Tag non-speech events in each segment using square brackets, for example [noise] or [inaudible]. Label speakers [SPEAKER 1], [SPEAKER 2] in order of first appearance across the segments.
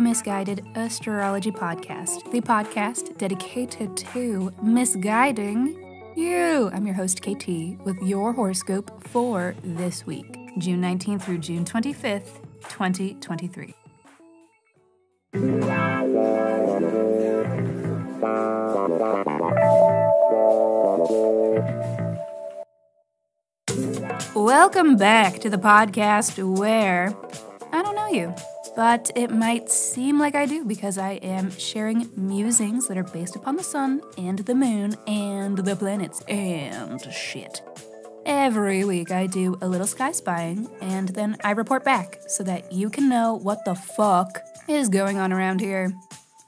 [SPEAKER 1] Miss Guided Astrology Podcast, the podcast dedicated to misguiding you. I'm your host, KT, with your horoscope for this week, June 19th through June 25th, 2023. Welcome back to the podcast where I don't know you but it might seem like I do because I am sharing musings that are based upon the sun and the moon and the planets and shit. Every week I do a little sky spying and then I report back so that you can know what the fuck is going on around here.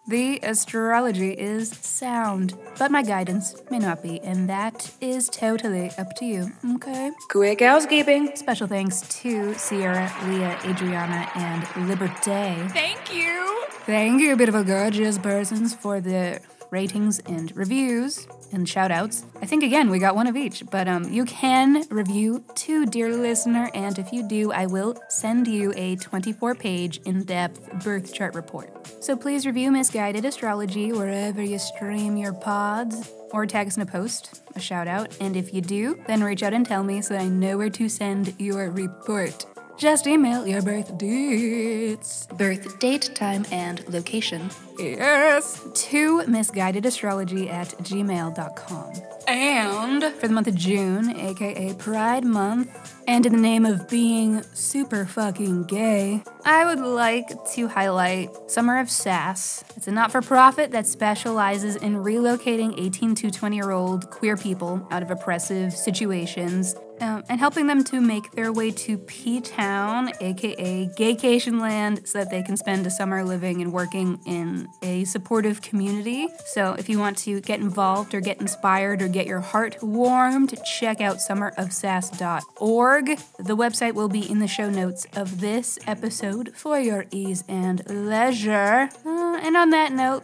[SPEAKER 1] The astrology is sound, but my guidance may not be, and that is totally up to you, okay? Quick housekeeping. Special thanks to Sierra, Leah, Adriana, and Liberté.
[SPEAKER 2] Thank you.
[SPEAKER 1] Thank you, beautiful, gorgeous persons, for the ratings and reviews and shout outs. I think again we got one of each, but um, you can review too, dear listener, and if you do, I will send you a 24 page in depth birth chart report. So please review Miss Guided Astrology wherever you stream your pods or tag us in a post, a shout out, and if you do, then reach out and tell me so I know where to send your report. Just email your birth dates, birth date, time, and location. Yes. To misguidedastrology at gmail.com. And for the month of June, aka Pride Month, and in the name of being super fucking gay, I would like to highlight Summer of Sass. It's a not for profit that specializes in relocating 18 to 20 year old queer people out of oppressive situations um, and helping them to make their way to P Town, aka Gaycation Land, so that they can spend a summer living and working in a supportive community. So if you want to get involved or get inspired or get your heart warmed, check out summerofsass.org. The website will be in the show notes of this episode for your ease and leisure. Uh, and on that note,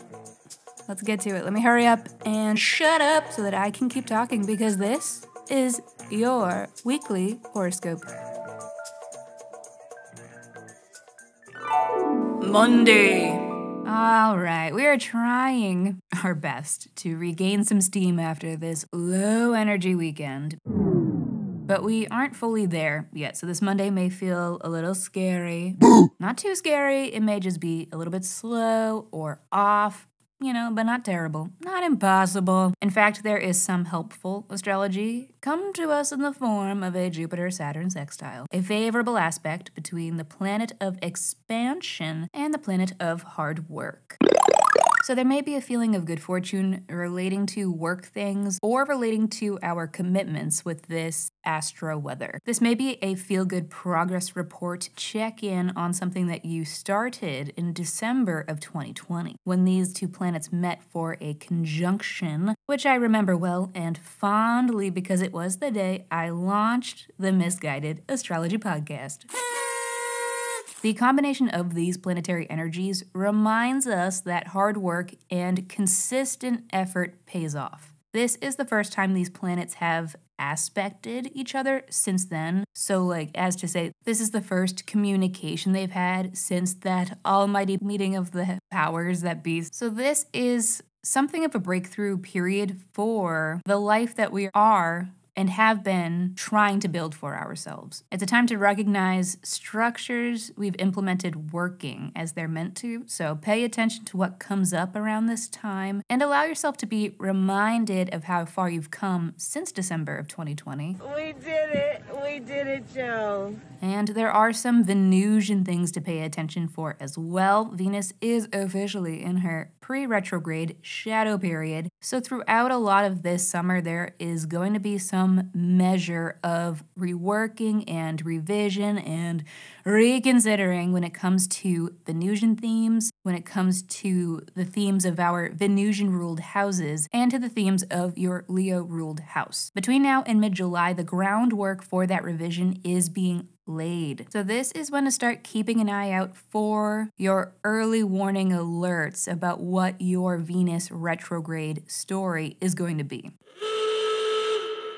[SPEAKER 1] let's get to it. Let me hurry up and shut up so that I can keep talking because this is your weekly horoscope. Monday. All right, we are trying our best to regain some steam after this low energy weekend. But we aren't fully there yet, so this Monday may feel a little scary. Not too scary, it may just be a little bit slow or off you know, but not terrible, not impossible. In fact, there is some helpful astrology come to us in the form of a Jupiter Saturn sextile, a favorable aspect between the planet of expansion and the planet of hard work. So there may be a feeling of good fortune relating to work things or relating to our commitments with this astro weather. This may be a feel good progress report check in on something that you started in December of 2020 when these two planets met for a conjunction, which I remember well and fondly because it was the day I launched the Miss Guided Astrology Podcast. The combination of these planetary energies reminds us that hard work and consistent effort pays off. This is the first time these planets have aspected each other since then. So, like, as to say, this is the first communication they've had since that almighty meeting of the powers that be. So, this is something of a breakthrough period for the life that we are and have been trying to build for ourselves. It's a time to recognize structures we've implemented working as they're meant to. So pay attention to what comes up around this time and allow yourself to be reminded of how far you've come since December of 2020.
[SPEAKER 2] We did it. We did it, Joe.
[SPEAKER 1] And there are some Venusian things to pay attention for as well. Venus is officially in her pre retrograde shadow period. So, throughout a lot of this summer, there is going to be some measure of reworking and revision and reconsidering when it comes to Venusian themes, when it comes to the themes of our Venusian ruled houses, and to the themes of your Leo ruled house. Between now and mid July, the groundwork for that revision is being laid. So this is when to start keeping an eye out for your early warning alerts about what your Venus retrograde story is going to be.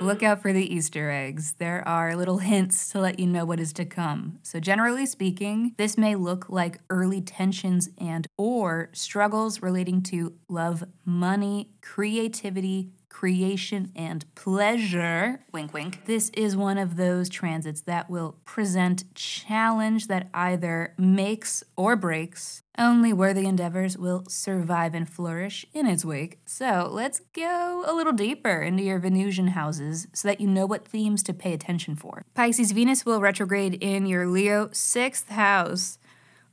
[SPEAKER 1] Look out for the Easter eggs. There are little hints to let you know what is to come. So generally speaking, this may look like early tensions and or struggles relating to love, money, creativity, creation, and pleasure. Wink, wink. This is one of those transits that will present challenge that either makes or breaks. Only worthy endeavors will survive and flourish in its wake. So let's go a little deeper into your Venusian houses so that you know what themes to pay attention for. Pisces Venus will retrograde in your Leo sixth house.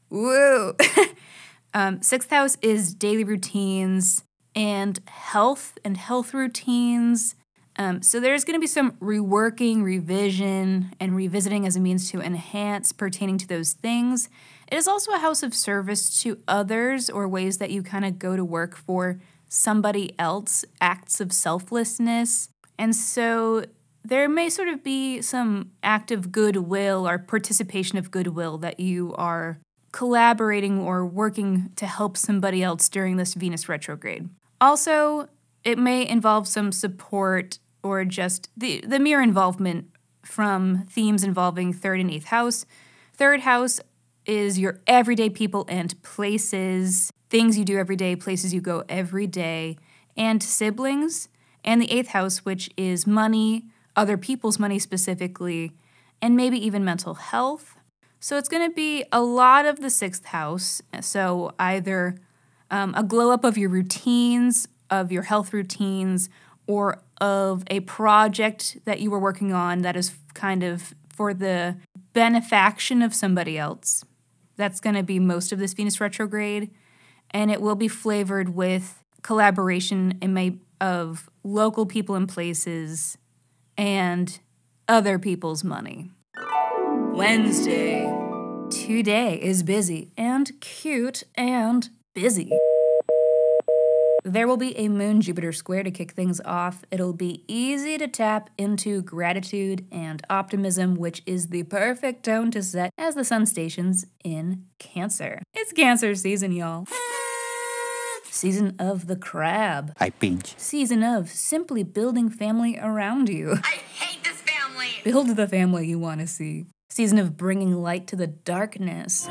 [SPEAKER 1] Woo! [laughs] um, sixth house is daily routines, and health and health routines. Um, so there's going to be some reworking, revision, and revisiting as a means to enhance pertaining to those things. It is also a house of service to others or ways that you kind of go to work for somebody else, acts of selflessness. And so there may sort of be some act of goodwill or participation of goodwill that you are collaborating or working to help somebody else during this Venus retrograde. Also, it may involve some support or just the, the mere involvement from themes involving third and eighth house. Third house is your everyday people and places, things you do every day, places you go every day, and siblings. And the eighth house, which is money, other people's money specifically, and maybe even mental health. So it's going to be a lot of the sixth house. So either um, a glow up of your routines, of your health routines, or of a project that you were working on that is kind of for the benefaction of somebody else. That's going to be most of this Venus retrograde. And it will be flavored with collaboration and of local people and places and other people's money. Wednesday. Today is busy and cute and busy. There will be a Moon Jupiter square to kick things off. It'll be easy to tap into gratitude and optimism, which is the perfect tone to set as the sun stations in Cancer. It's Cancer season, y'all. Season of the crab.
[SPEAKER 3] I pinch.
[SPEAKER 1] Season of simply building family around you.
[SPEAKER 2] I hate this family.
[SPEAKER 1] Build the family you want to see. Season of bringing light to the darkness.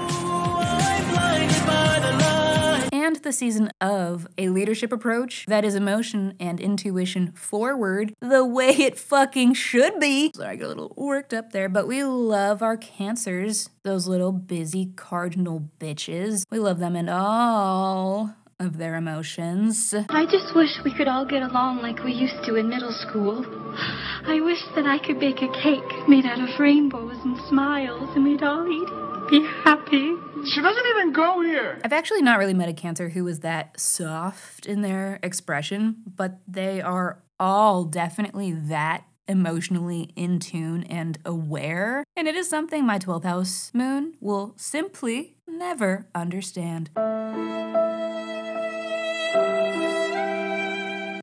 [SPEAKER 1] The season of a leadership approach that is emotion and intuition forward the way it fucking should be. Sorry, I got a little worked up there, but we love our cancers, those little busy cardinal bitches. We love them and all of their emotions.
[SPEAKER 4] I just wish we could all get along like we used to in middle school. I wish that I could bake a cake made out of rainbows and smiles and we'd all eat it, be happy.
[SPEAKER 5] She doesn't even go here.
[SPEAKER 1] I've actually not really met a cancer who was that soft in their expression, but they are all definitely that emotionally in tune and aware. And it is something my 12th house moon will simply never understand.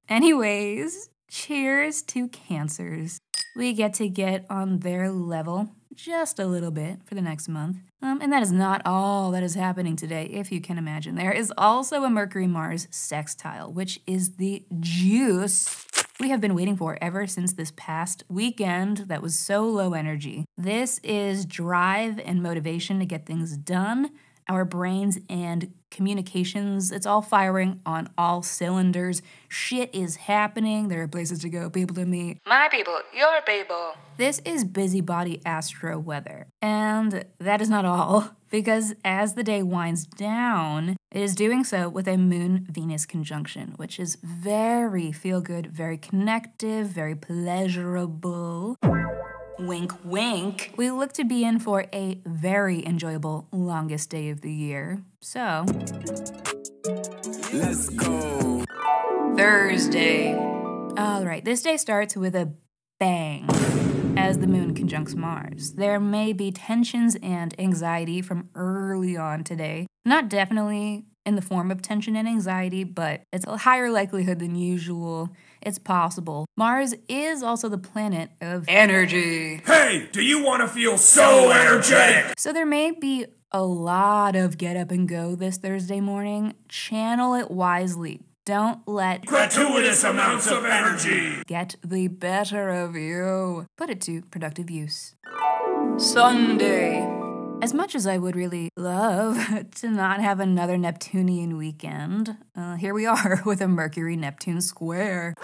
[SPEAKER 1] Anyways, cheers to cancers. We get to get on their level just a little bit for the next month. Um, and that is not all that is happening today, if you can imagine. There is also a Mercury Mars sextile, which is the juice we have been waiting for ever since this past weekend that was so low energy. This is drive and motivation to get things done. Our brains and communications, it's all firing on all cylinders. Shit is happening. There are places to go, people to meet. My people, your people. This is busybody astro weather. And that is not all, [laughs] because as the day winds down, it is doing so with a Moon Venus conjunction, which is very feel good, very connective, very pleasurable. Wink, wink. We look to be in for a very enjoyable longest day of the year. So,
[SPEAKER 3] Let's go.
[SPEAKER 1] Thursday. All right, this day starts with a bang as the moon conjuncts Mars. There may be tensions and anxiety from early on today. Not definitely in the form of tension and anxiety, but it's a higher likelihood than usual. It's possible. Mars is also the planet of energy.
[SPEAKER 5] Hey, do you want to feel so energetic?
[SPEAKER 1] So there may be a lot of get up and go this Thursday morning. Channel it wisely. Don't let
[SPEAKER 5] Gratuitous amounts of energy.
[SPEAKER 1] get the better of you. Put it to productive use. Sunday. As much as I would really love [laughs] to not have another Neptunian weekend, uh, here we [laughs] are with a Mercury Neptune square. [laughs]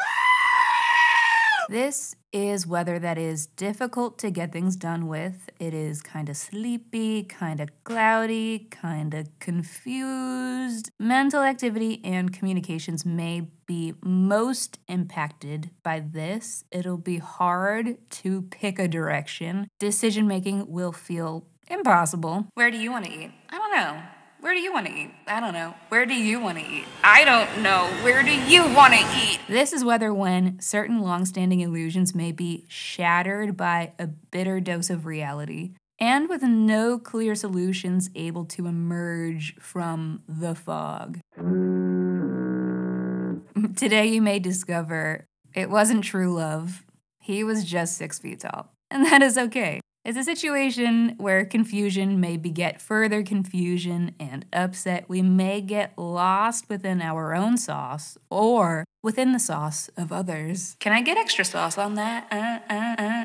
[SPEAKER 1] This is weather that is difficult to get things done with. It is kind of sleepy, kind of cloudy, kind of confused. Mental activity and communications may be most impacted by this. It'll be hard to pick a direction. Decision making will feel impossible. Where do you want to eat? I don't know. Where do you want to eat? I don't know. Where do you want to eat? I don't know. Where do you want to eat? This is whether when certain long-standing illusions may be shattered by a bitter dose of reality and with no clear solutions able to emerge from the fog. [laughs] Today you may discover it wasn't true love. He was just six feet tall. And that is okay is a situation where confusion may beget further confusion and upset. We may get lost within our own sauce or within the sauce of others. Can I get extra sauce on that? Uh, uh, uh,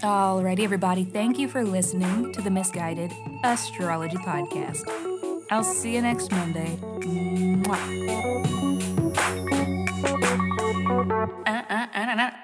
[SPEAKER 1] Alrighty, everybody, thank you for listening to the Miss Guided Astrology Podcast. I'll see you next Monday. Mwah.